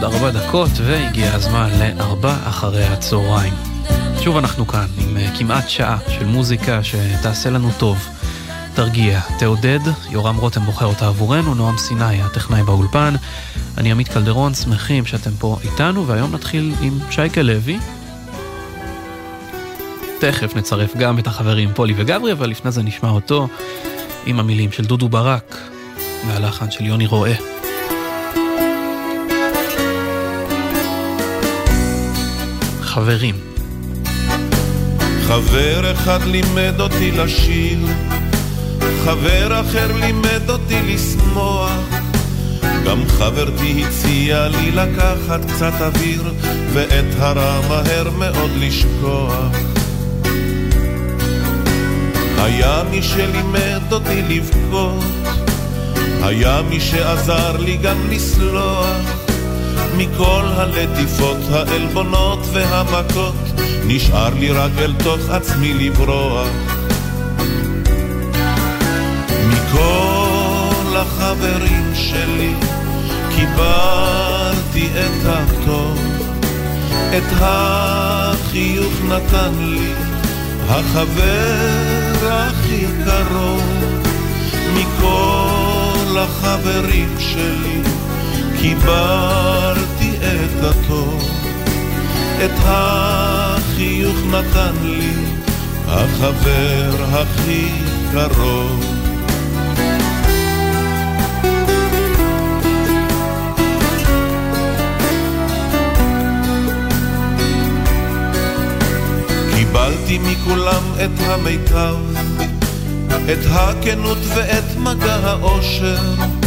ועוד ארבע דקות, והגיע הזמן לארבע אחרי הצהריים. שוב אנחנו כאן עם אה, כמעט שעה של מוזיקה שתעשה לנו טוב. תרגיע, תעודד, יורם רותם בוחר אותה עבורנו, נועם סיני, הטכנאי באולפן. אני עמית קלדרון, שמחים שאתם פה איתנו, והיום נתחיל עם שייקה לוי. תכף נצרף גם את החברים פולי וגברי, אבל לפני זה נשמע אותו עם המילים של דודו ברק והלחן של יוני רואה. חברים. חבר אחד לימד אותי לשיר, חבר אחר לימד אותי לשמוח, גם חברתי הציעה לי לקחת קצת אוויר, ואת הרע מהר מאוד לשכוח. היה מי שלימד אותי לבכות, היה מי שעזר לי גם לסלוח. מכל הלטיפות, העלבונות והמכות, נשאר לי רק אל תוך עצמי לברוח. מכל החברים שלי קיבלתי את הטוב, את החיוך נתן לי החבר הכי קרוב. מכל החברים שלי קיבלתי את הטוב, את החיוך נתן לי החבר הכי קרוב. קיבלתי מכולם את המיטב, את הכנות ואת מגע האושר.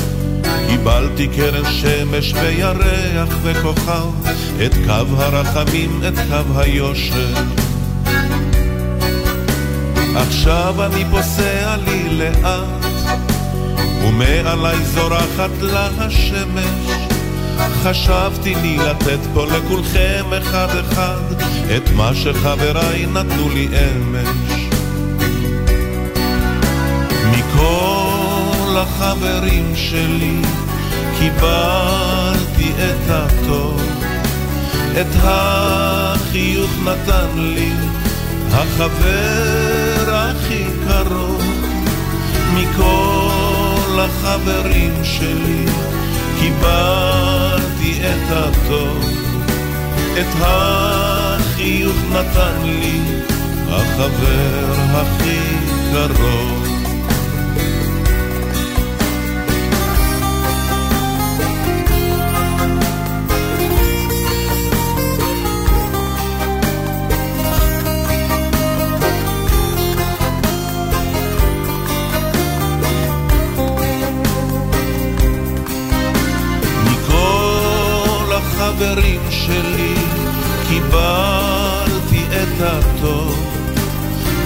קיבלתי קרן שמש וירח וכוכב, את קו הרחמים, את קו היושר. עכשיו אני פוסע לי לאט, ומעלי זורחת לה השמש. חשבתי לי לתת פה לכולכם אחד אחד, את מה שחבריי נתנו לי אמש. מכל החברים שלי קיבלתי את הטוב, את החיוך נתן לי החבר הכי קרוב מכל החברים שלי קיבלתי את הטוב, את החיוך נתן לי החבר הכי קרוב.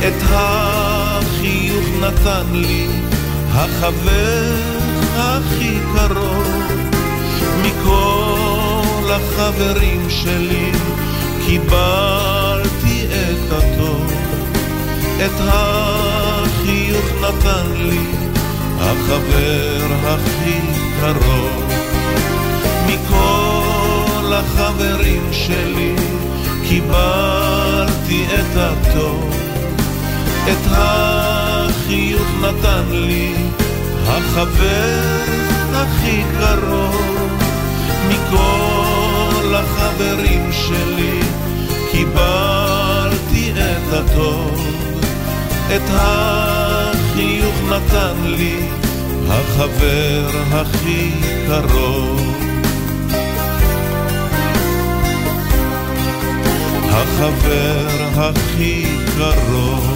את החיוך נתן לי החבר הכי קרוב. מכל החברים שלי קיבלתי את הטוב, את החיוך נתן לי החבר הכי קרוב. מכל לחברים שלי קיבלתי את הטוב, את החיוך נתן לי החבר הכי קרוב. מכל החברים שלי קיבלתי את הטוב, את החיוך נתן לי החבר הכי קרוב. החבר הכי קרוב.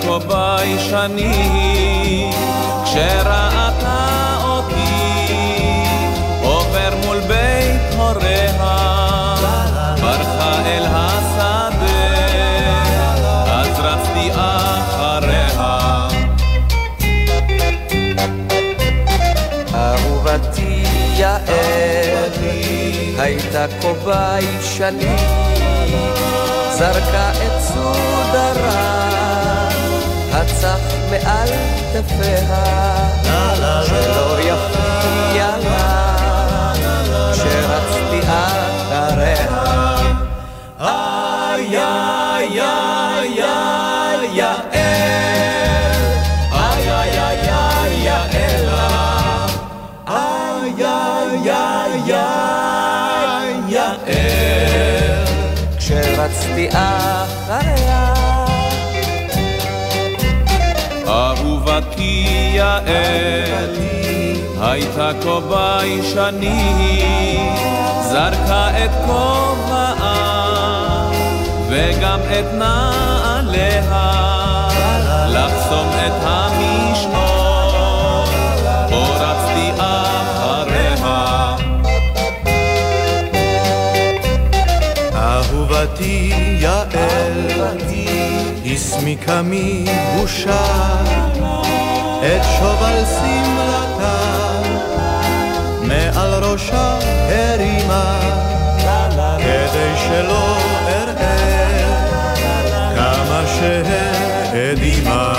כה ביישנית כשראתה אותי עובר מול בית הוריה ברחה אל השדה, אז רצתי אחריה. אהובתי הייתה כה ביישנית, זרקה את סודרה, הצח מעל כתפיה, שלא יפתיע לה, כשרצתי אחריה. איי איי איי איי יעל, איי איי איי איי יעלה, איי איי איי איי יעל, כשרצתי אחריה. יעל, הייתה כה ביישנית, זרקה את כובעה וגם את נעליה, לחסום את המשמור, פה רצתי אחריה. אהובתי יעל, הסמיקה מבושה את שובל שמלתה, מעל ראשה הרימה, כדי שלא שהאדימה.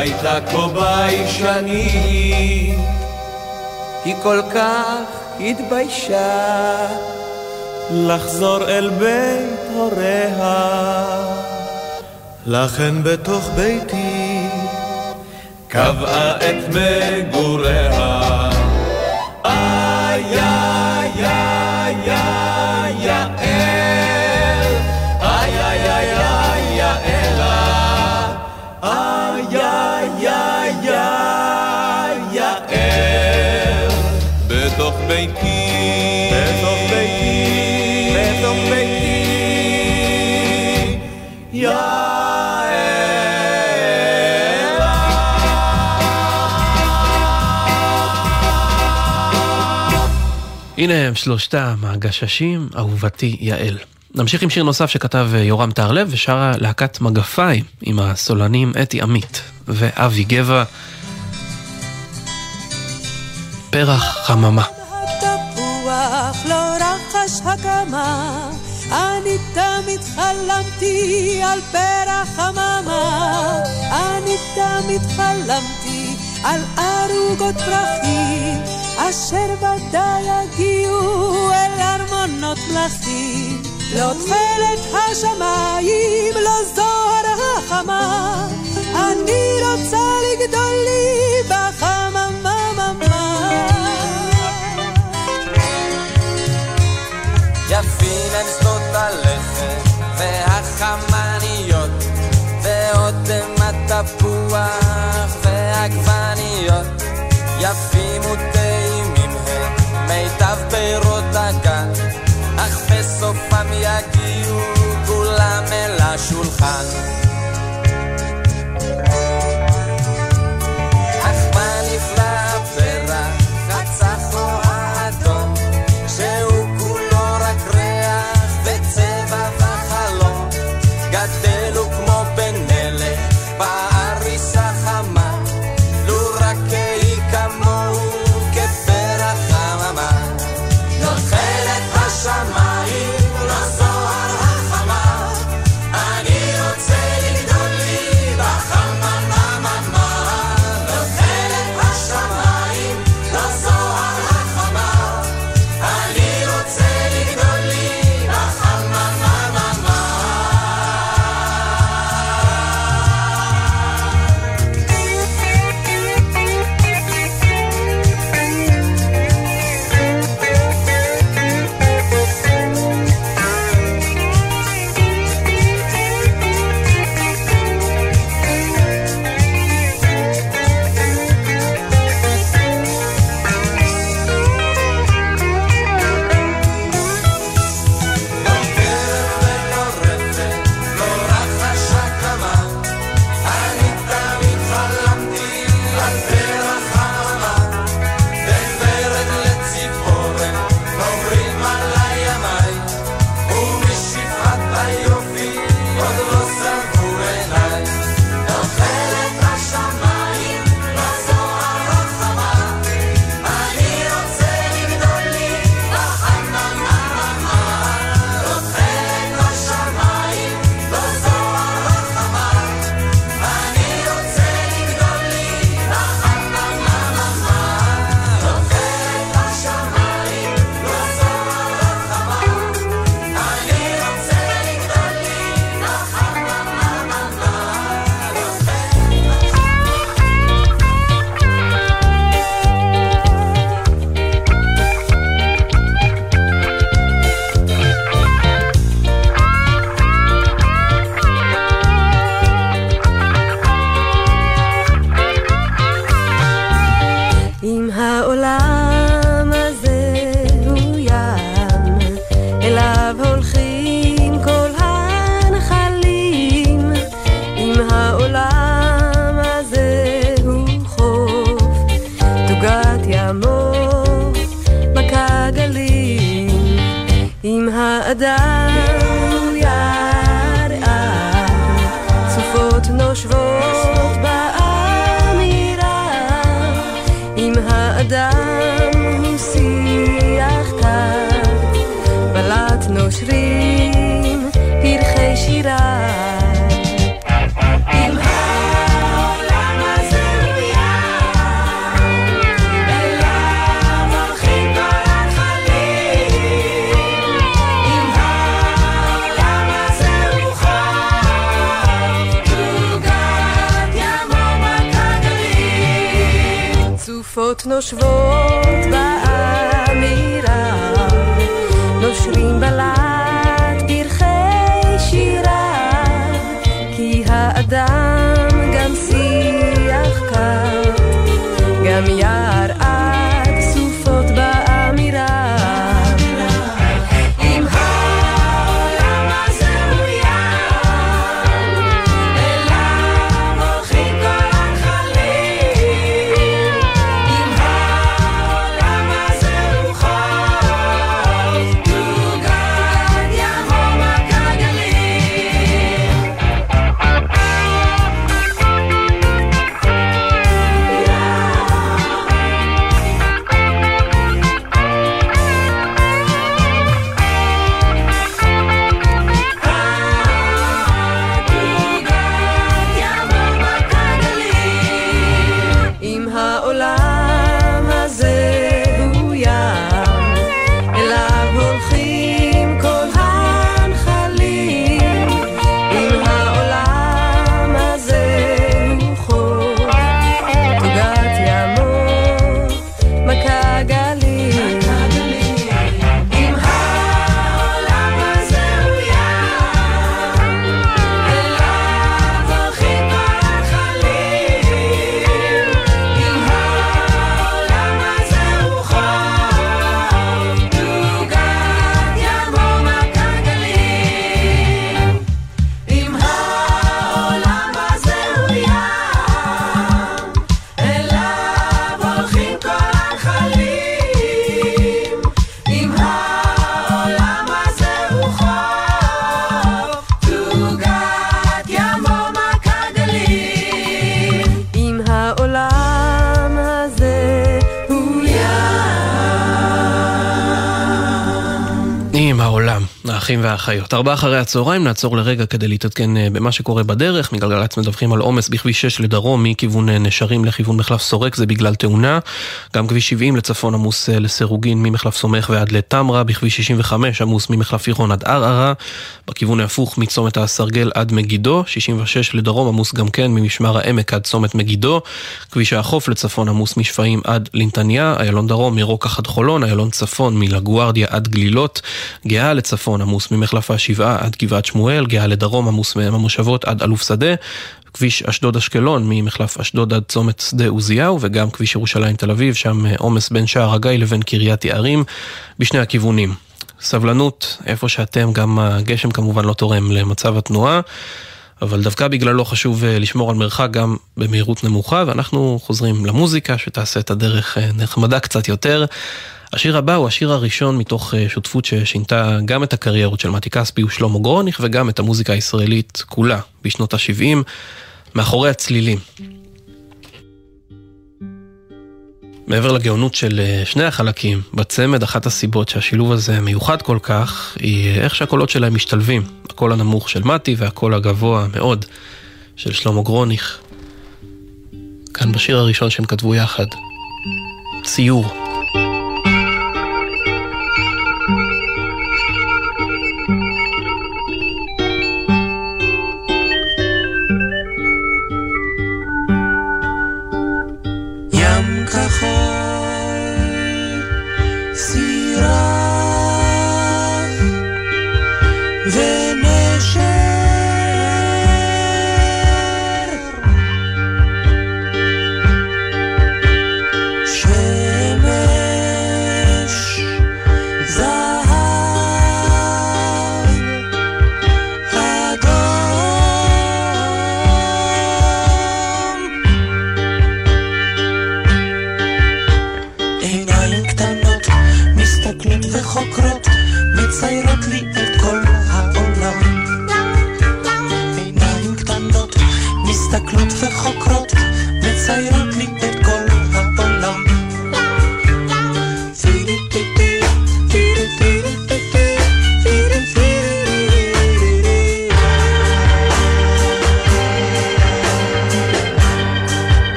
הייתה כה ביישנית היא כל כך התביישה לחזור אל בית הוריה. לכן בתוך ביתי קבעה את מגוריה. הנה הם שלושתם, הגששים, אהובתי יעל. נמשיך עם שיר נוסף שכתב אה, יורם טהרלב ושרה להקת מגפיים עם הסולנים אתי עמית ואבי גבע. פרח חממה. לא אני תמיד חלמתי על פרח חממה, אני תמיד חלמתי על ערוגות פרחים, אשר ודאי יגיעו אל ארמונות מלכים. לא תכלת השמיים, לא זוהר החמה, אני רוצה לגדול לי בחממה pan. שעות נושבות בארץ. האחים והאחיות. ארבעה אחרי הצהריים נעצור לרגע כדי להתעדכן אה, במה שקורה בדרך. מגלגלצ מדווחים על עומס בכביש 6 לדרום מכיוון אה, נשרים לכיוון מחלף סורק, זה בגלל תאונה. גם כביש 70 לצפון עמוס אה, לסירוגין ממחלף סומך ועד לתמרה, בכביש 65 עמוס ממחלף עירון עד ערערה. בכיוון ההפוך מצומת הסרגל עד מגידו, 66 לדרום עמוס גם כן ממשמר העמק עד צומת מגידו. כביש החוף לצפון עמוס משפעים עד לינתניה, איילון דרום מרוקח עד חולון, איילון צפון מלגוארדיה עד גלילות. גאה לצפון עמוס ממחלף השבעה עד גבעת שמואל, גאה לדרום עמוס מהמושבות עד אלוף שדה, כביש אשדוד-אשקלון ממחלף אשדוד עד צומת שדה עוזיהו, וגם כביש ירושלים-תל אביב, שם עומס בין שער הגיא לבין קריית יערים, בשני הכיוונים. סבלנות, איפה שאתם, גם הגשם כמובן לא תורם למצב התנועה. אבל דווקא בגללו חשוב אה, לשמור על מרחק גם במהירות נמוכה, ואנחנו חוזרים למוזיקה שתעשה את הדרך אה, נחמדה קצת יותר. השיר הבא הוא השיר הראשון מתוך אה, שותפות ששינתה גם את הקריירות של מתי כספי ושלמה גרוניך וגם את המוזיקה הישראלית כולה בשנות ה-70, מאחורי הצלילים. מעבר לגאונות של אה, שני החלקים, בצמד אחת הסיבות שהשילוב הזה מיוחד כל כך, היא איך שהקולות שלהם משתלבים. הקול הנמוך של מתי והקול הגבוה מאוד של שלמה גרוניך. כאן בשיר הראשון שהם כתבו יחד. ציור.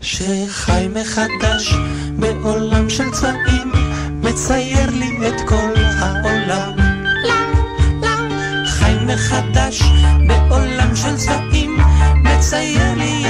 שחי מחדש בעולם של צבעים, מצייר לי את כל העולם. חי מחדש בעולם של צבעים, מצייר לי את...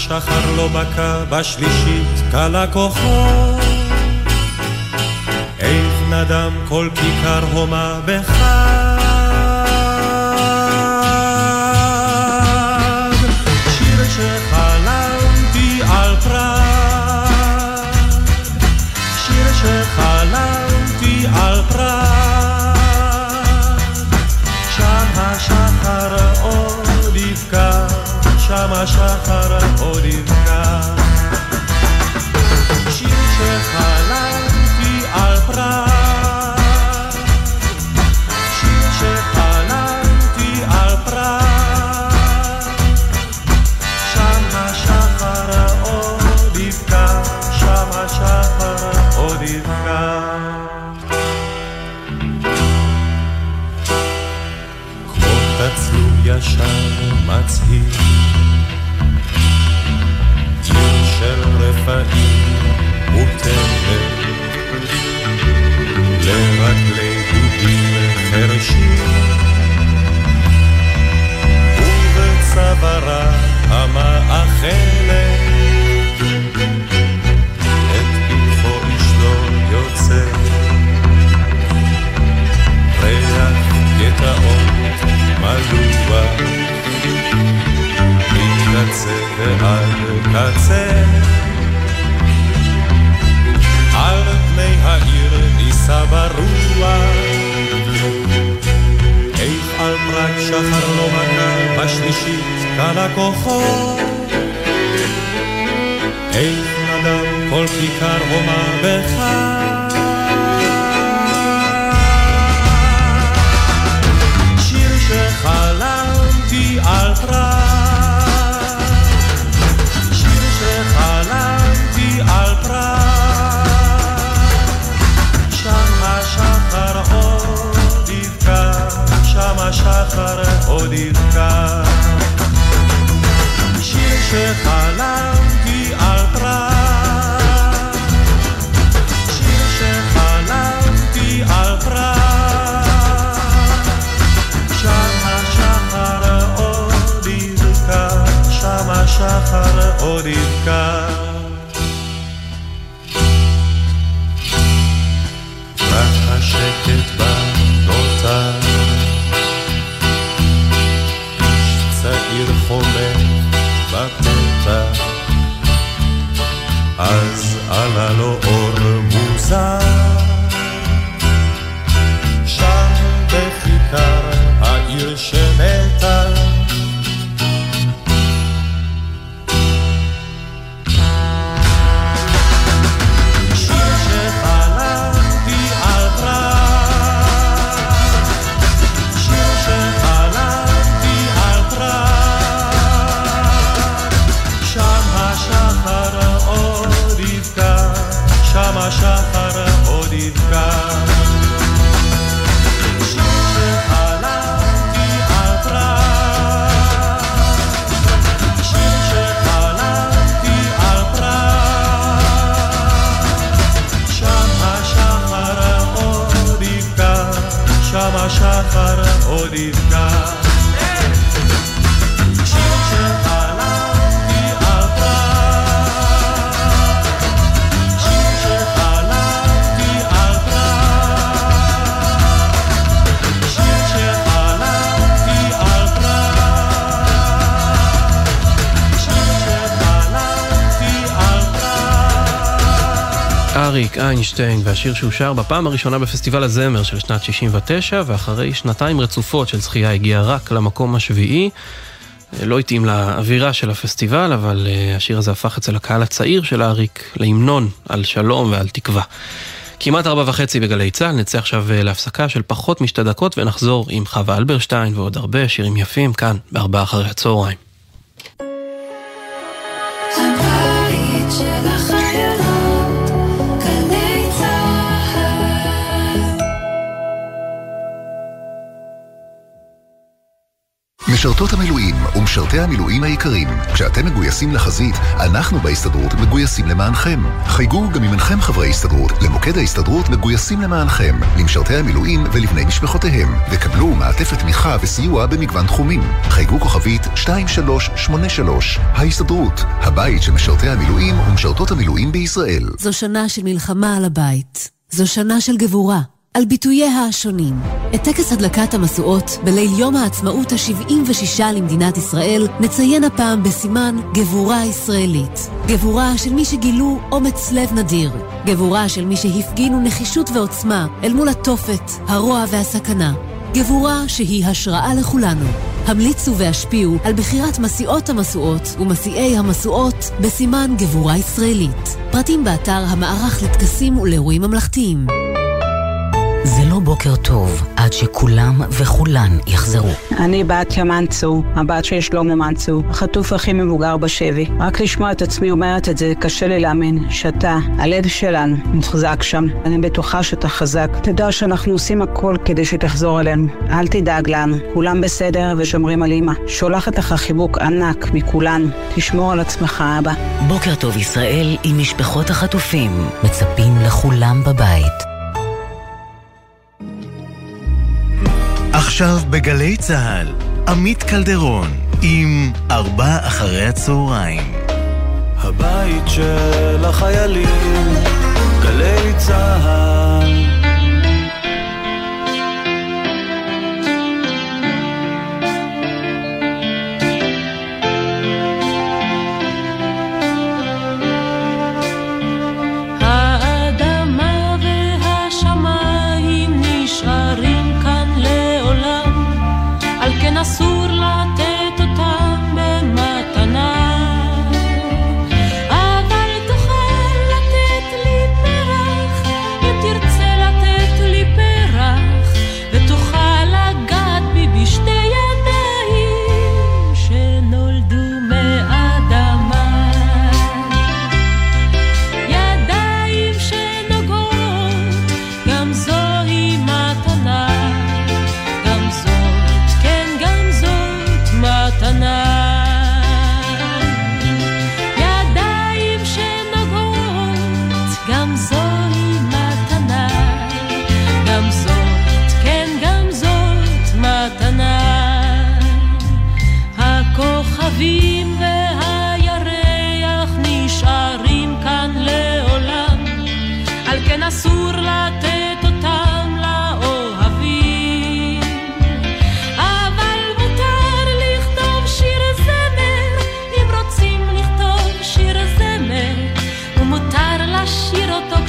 שחר לא בקע בשלישית קלה כוחו. איך נדם כל כיכר הומה בחג. שם השחר עוד יבקע. שיר שחלמתי על פראג, שיר שחלמתי על פראג, שם השחר עוד יבקע, שם השחר עוד יבקע. כמו תצלום ישר מצהיר ובצווארה המאכלת. את פתחו איש לא יוצא. ריח גטאות מלוח מקצה ועד קצה. על פני העיר נישא ברוח, איך על פרק שחר לא מכה בשלישית קל הכוחו. איך נדם כל כיכר הומה בחג. שיר שחלמתי על פרק השחר עוד יבקע. שיר שחלמתי על פראג, שיר שחלמתי על פראג, שם השחר עוד יבקע, שם השחר עוד יבקע. אז עלה איינשטיין והשיר שהוא שר בפעם הראשונה בפסטיבל הזמר של שנת 69 ואחרי שנתיים רצופות של זכייה הגיע רק למקום השביעי. לא התאים לאווירה של הפסטיבל, אבל אה, השיר הזה הפך אצל הקהל הצעיר של אריק להמנון על שלום ועל תקווה. כמעט ארבע וחצי בגלי צה"ל, נצא עכשיו אה, להפסקה של פחות משתי דקות ונחזור עם חווה אלברשטיין ועוד הרבה שירים יפים כאן בארבעה אחרי הצהריים. משרתות המילואים ומשרתי המילואים היקרים, כשאתם מגויסים לחזית, אנחנו בהסתדרות מגויסים למענכם. חייגו גם אם אינכם חברי הסתדרות, למוקד ההסתדרות מגויסים למענכם, למשרתי המילואים ולבני משפחותיהם, וקבלו מעטפת תמיכה וסיוע במגוון תחומים. חייגו כוכבית 2383, ההסתדרות, הבית של משרתי המילואים ומשרתות המילואים בישראל. זו שנה של מלחמה על הבית. זו שנה של גבורה. על ביטוייה השונים. את טקס הדלקת המשואות בליל יום העצמאות ה-76 למדינת ישראל נציין הפעם בסימן גבורה ישראלית. גבורה של מי שגילו אומץ לב נדיר. גבורה של מי שהפגינו נחישות ועוצמה אל מול התופת, הרוע והסכנה. גבורה שהיא השראה לכולנו. המליצו והשפיעו על בחירת מסיעות המשואות ומסיעי המשואות בסימן גבורה ישראלית. פרטים באתר המערך לטקסים ולאירועים ממלכתיים. בוקר טוב עד שכולם וכולן יחזרו. אני בתיה מנצור, הבת של שלמה מנצור, החטוף הכי מבוגר בשבי. רק לשמוע את עצמי אומרת את זה, קשה לי להאמין שאתה, הלב שלנו, מוחזק שם. אני בטוחה שאתה חזק. תדע שאנחנו עושים הכל כדי שתחזור אלינו. אל תדאג לנו, כולם בסדר ושומרים על אמא. שולחת לך חיבוק ענק מכולנו. תשמור על עצמך, אבא. בוקר טוב ישראל עם משפחות החטופים. מצפים לכולם בבית. עכשיו בגלי צה"ל, עמית קלדרון עם ארבע אחרי הצהריים. הבית של החיילים, גלי צה"ל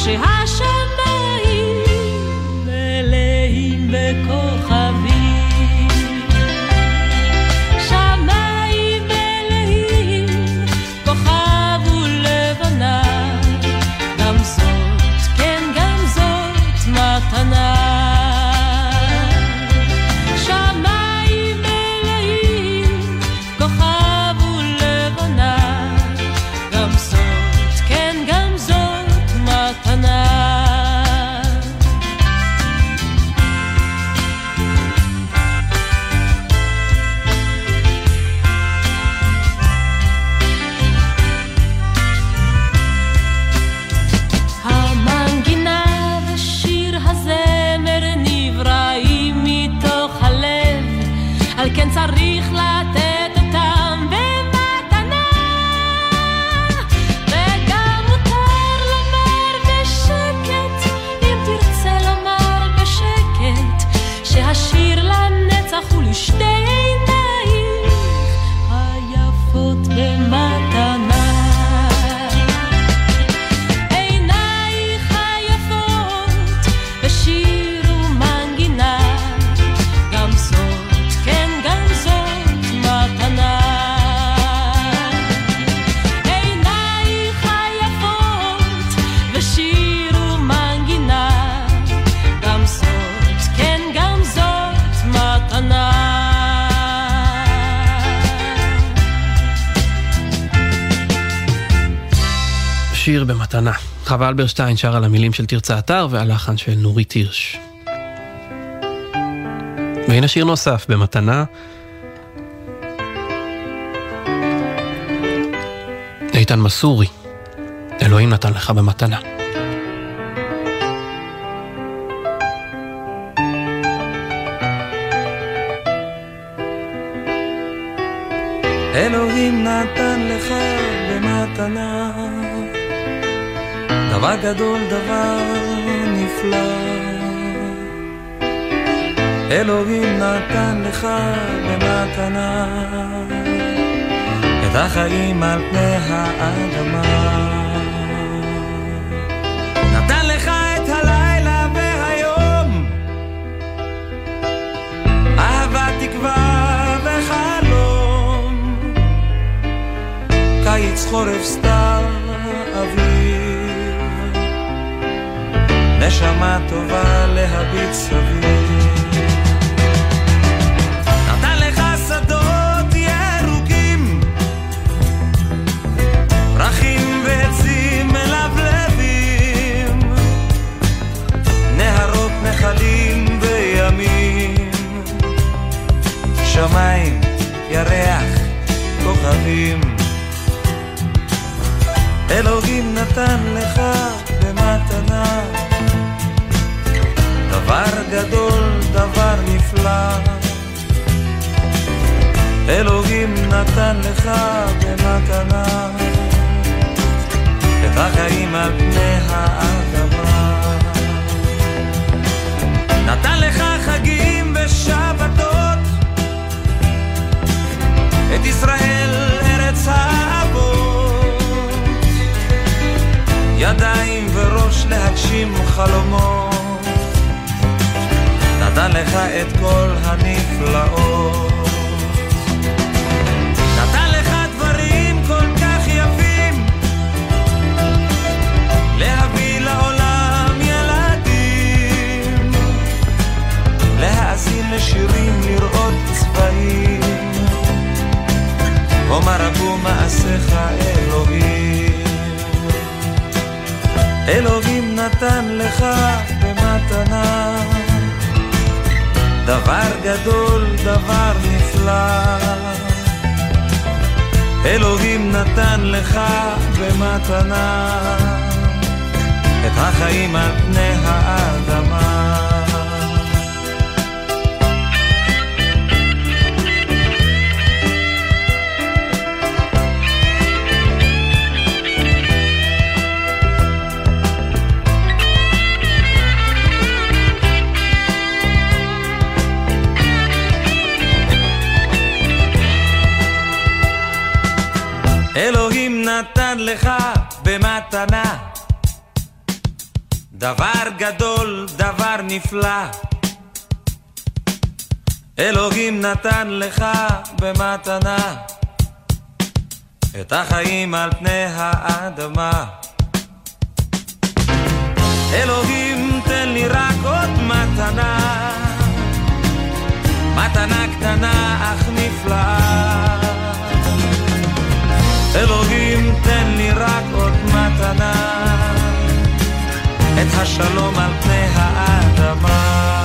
כשהשם במתנה. חווה אלברשטיין שר על המילים של תרצה אתר והלחן של נורית הירש. והנה שיר נוסף במתנה. איתן מסורי, אלוהים נתן לך במתנה. אלוהים נתן לך במתנה דבר גדול, דבר נפלא. אלוהים נתן לך במתנה את החיים על פני האדמה. נתן לך את הלילה והיום, אהבה, תקווה וחלום, קיץ, חורף, סתיו, נשמה טובה להביט סביב. שמיים, ירח, כוכבים. אלוהים נתן לך במתנה דבר גדול, דבר נפלא. אלוהים נתן לך במתנה את החיים על פני האדמה. נתן לך חגים ושבתות, את ישראל ארץ האבות, ידיים וראש להגשים חלומות, נתן לך את כל הנפלאות. להאזין לשירים, לראות צבעים. אומר רבו מעשיך אלוהים. אלוהים נתן לך במתנה דבר גדול, דבר נפלא. אלוהים נתן לך במתנה את החיים על פני האדמה. אלוהים נתן לך במתנה דבר גדול, דבר נפלא. אלוהים נתן לך במתנה את החיים על פני האדמה. אלוהים תן לי רק עוד מתנה, מתנה קטנה אך נפלאה. אלוהים תן לי רק עוד מתנה, את השלום על פני האדמה.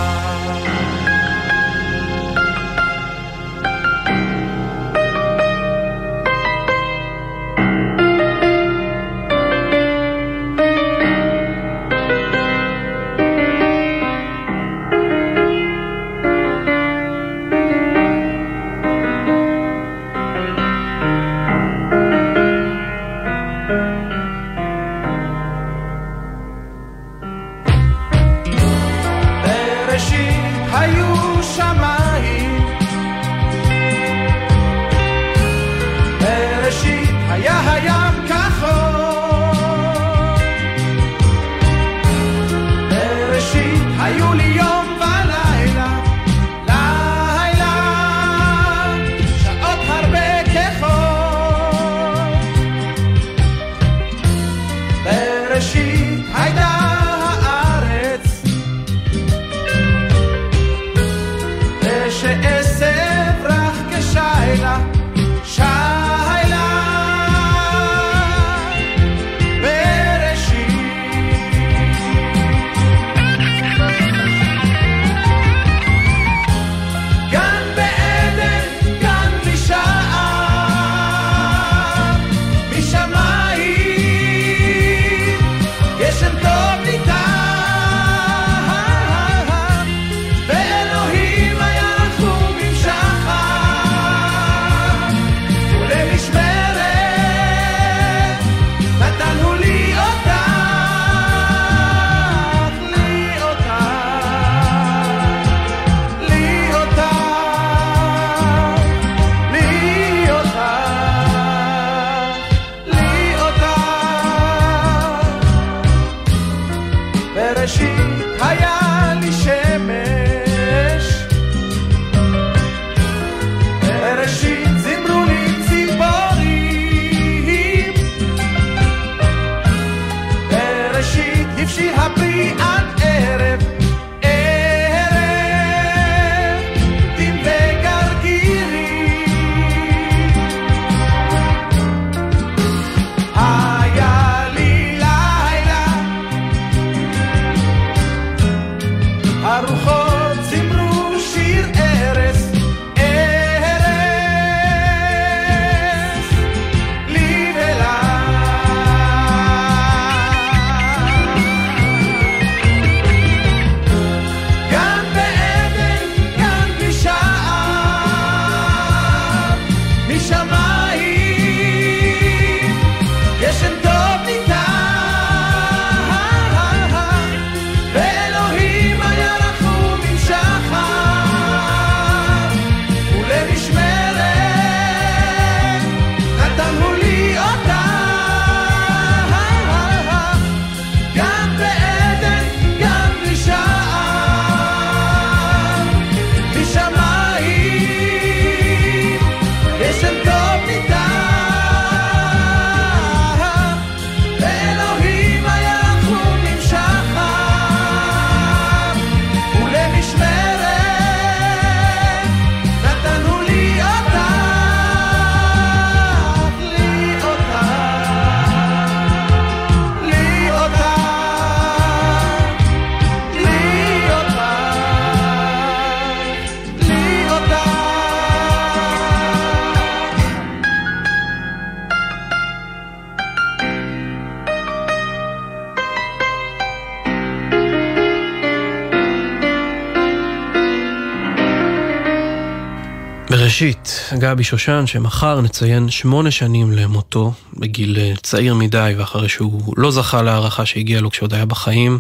ראשית, גבי שושן, שמחר נציין שמונה שנים למותו, בגיל אה, צעיר מדי, ואחרי שהוא לא זכה להערכה שהגיעה לו כשעוד היה בחיים,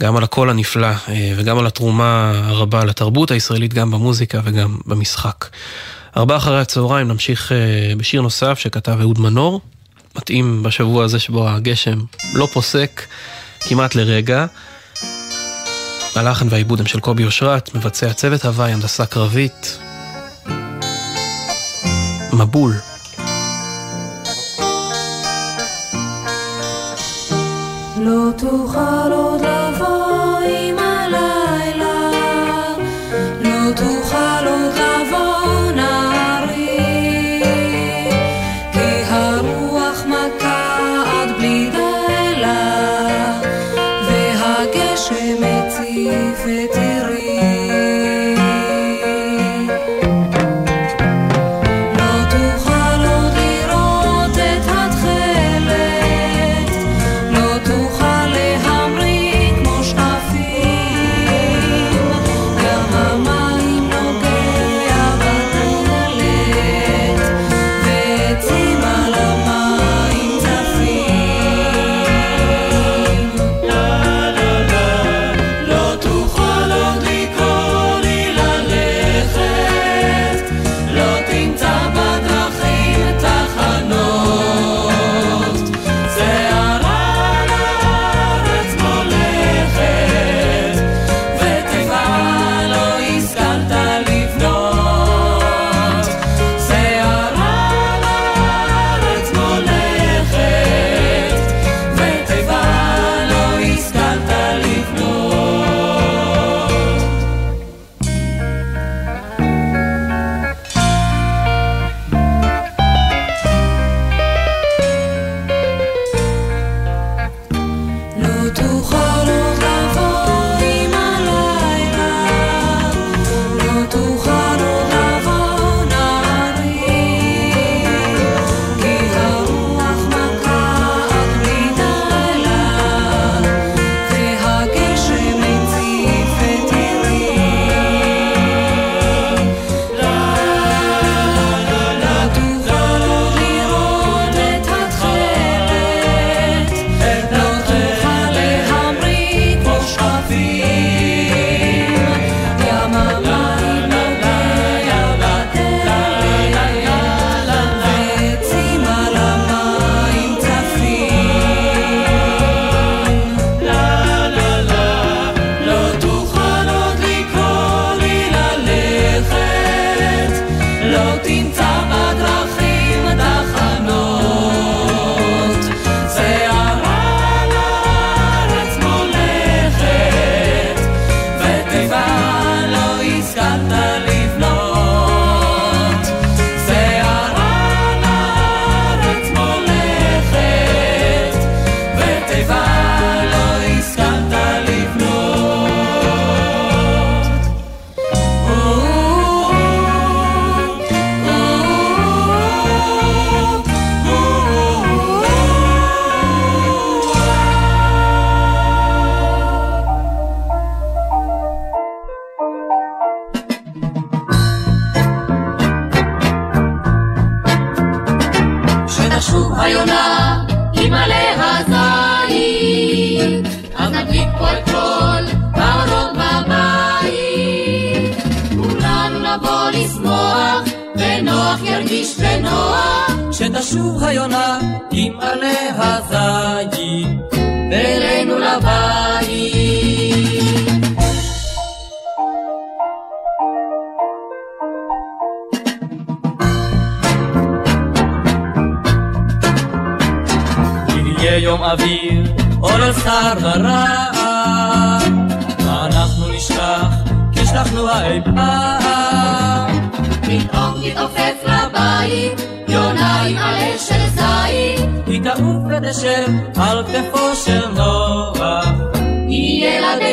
גם על הקול הנפלא אה, וגם על התרומה הרבה לתרבות הישראלית, גם במוזיקה וגם במשחק. ארבעה אחרי הצהריים נמשיך אה, בשיר נוסף שכתב אהוד מנור, מתאים בשבוע הזה שבו הגשם לא פוסק כמעט לרגע. הלחן והעיבוד הם של קובי אושרת, מבצע צוות הוואי, הנדסה קרבית, מבול. לא תוכל עוד לבוא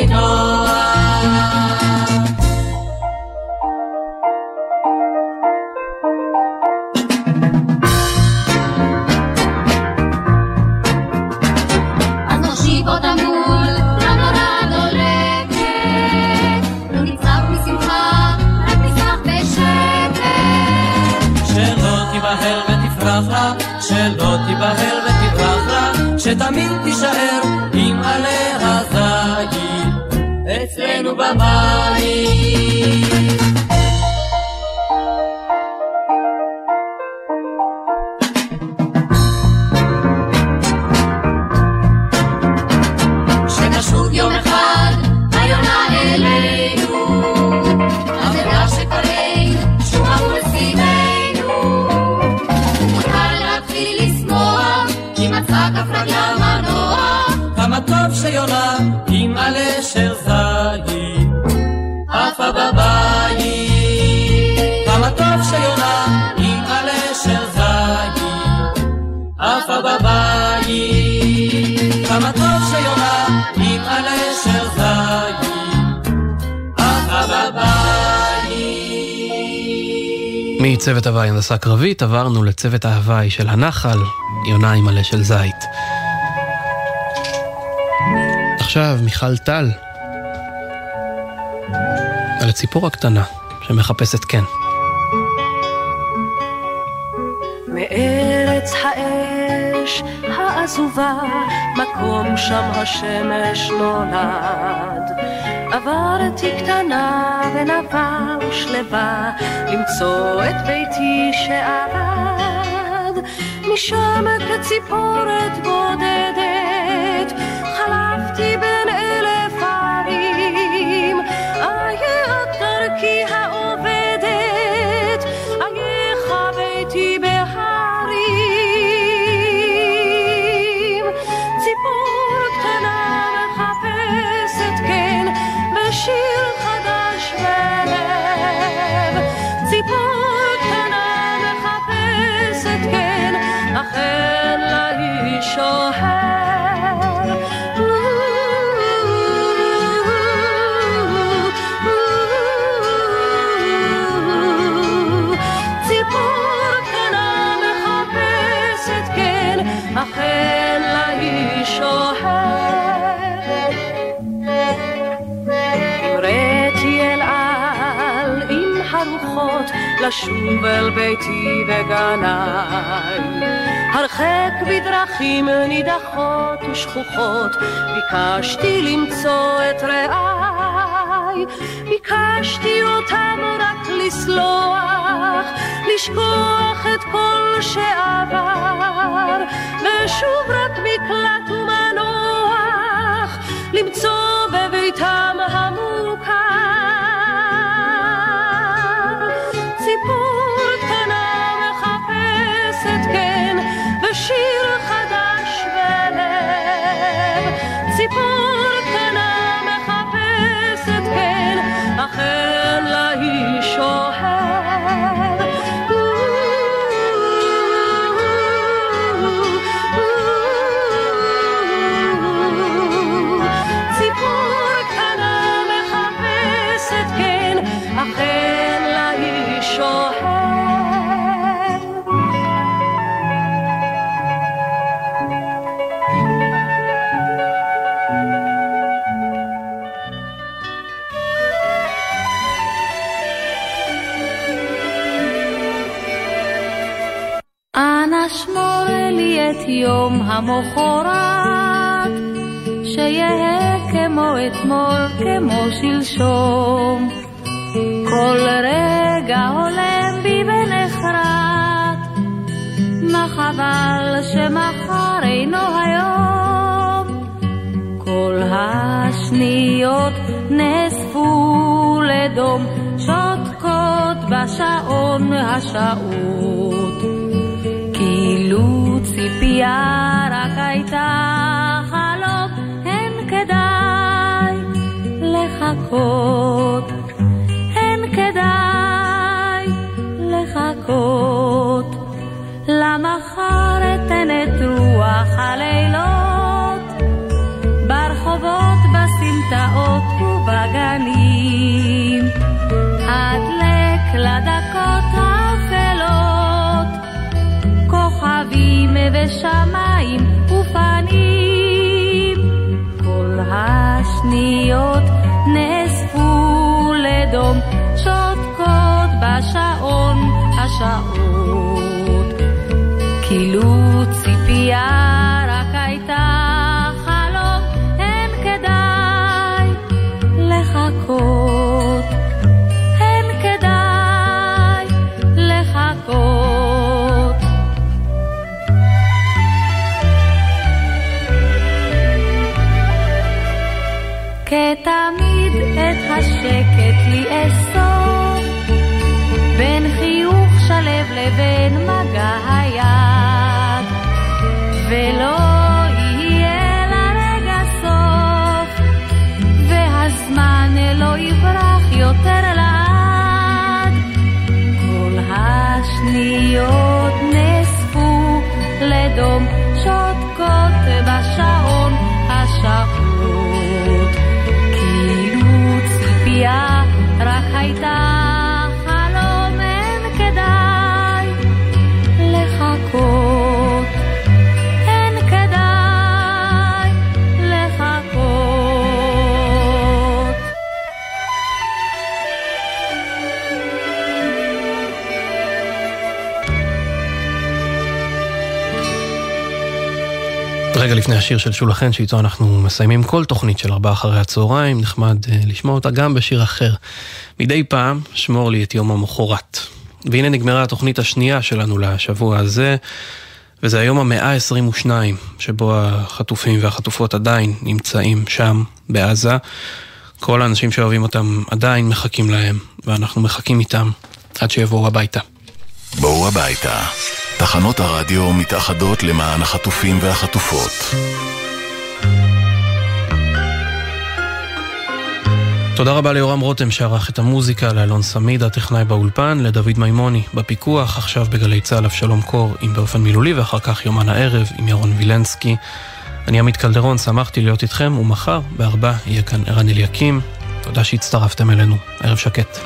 Adonai. מצוות הוואי הנדסה קרבית עברנו לצוות ההוואי של הנחל, יונה עם מלא של זית. עכשיו מיכל טל, על הציפור הקטנה שמחפשת כן. מארץ האש העזובה, מקום שם השמש נולד. עברתי קטנה ונבה ושלווה למצוא את ביתי שאבד משם כציפורת בודדת חלפתי ב... שוב אל ביתי וגניי. הרחק בדרכים נידחות ושכוחות, ביקשתי למצוא את רעיי. ביקשתי אותם רק לסלוח, לשכוח את כל שעבר, ושוב רק מקלט המחרת, שיהיה כמו אתמול, כמו שלשום. כל רגע הולם בי ונחרט, מה חבל שמחר אינו היום. כל השניות נאספו לדום, שותקות בשעון השעות. כאילו ציפייה רק לפני השיר של שולה חן, שאיתו אנחנו מסיימים כל תוכנית של ארבעה אחרי הצהריים, נחמד אה, לשמוע אותה גם בשיר אחר. מדי פעם, שמור לי את יום המחרת. והנה נגמרה התוכנית השנייה שלנו לשבוע הזה, וזה היום המאה ה-22, שבו החטופים והחטופות עדיין נמצאים שם, בעזה. כל האנשים שאוהבים אותם עדיין מחכים להם, ואנחנו מחכים איתם עד שיבואו הביתה. בואו הביתה. תחנות הרדיו מתאחדות למען החטופים והחטופות. תודה רבה ליורם רותם שערך את המוזיקה, לאלון סמיד, הטכנאי באולפן, לדוד מימוני בפיקוח, עכשיו בגלי צה"ל אבשלום קור עם באופן מילולי, ואחר כך יומן הערב עם ירון וילנסקי. אני עמית קלדרון, שמחתי להיות איתכם, ומחר בארבע יהיה כאן ערן אליקים. תודה שהצטרפתם אלינו. ערב שקט.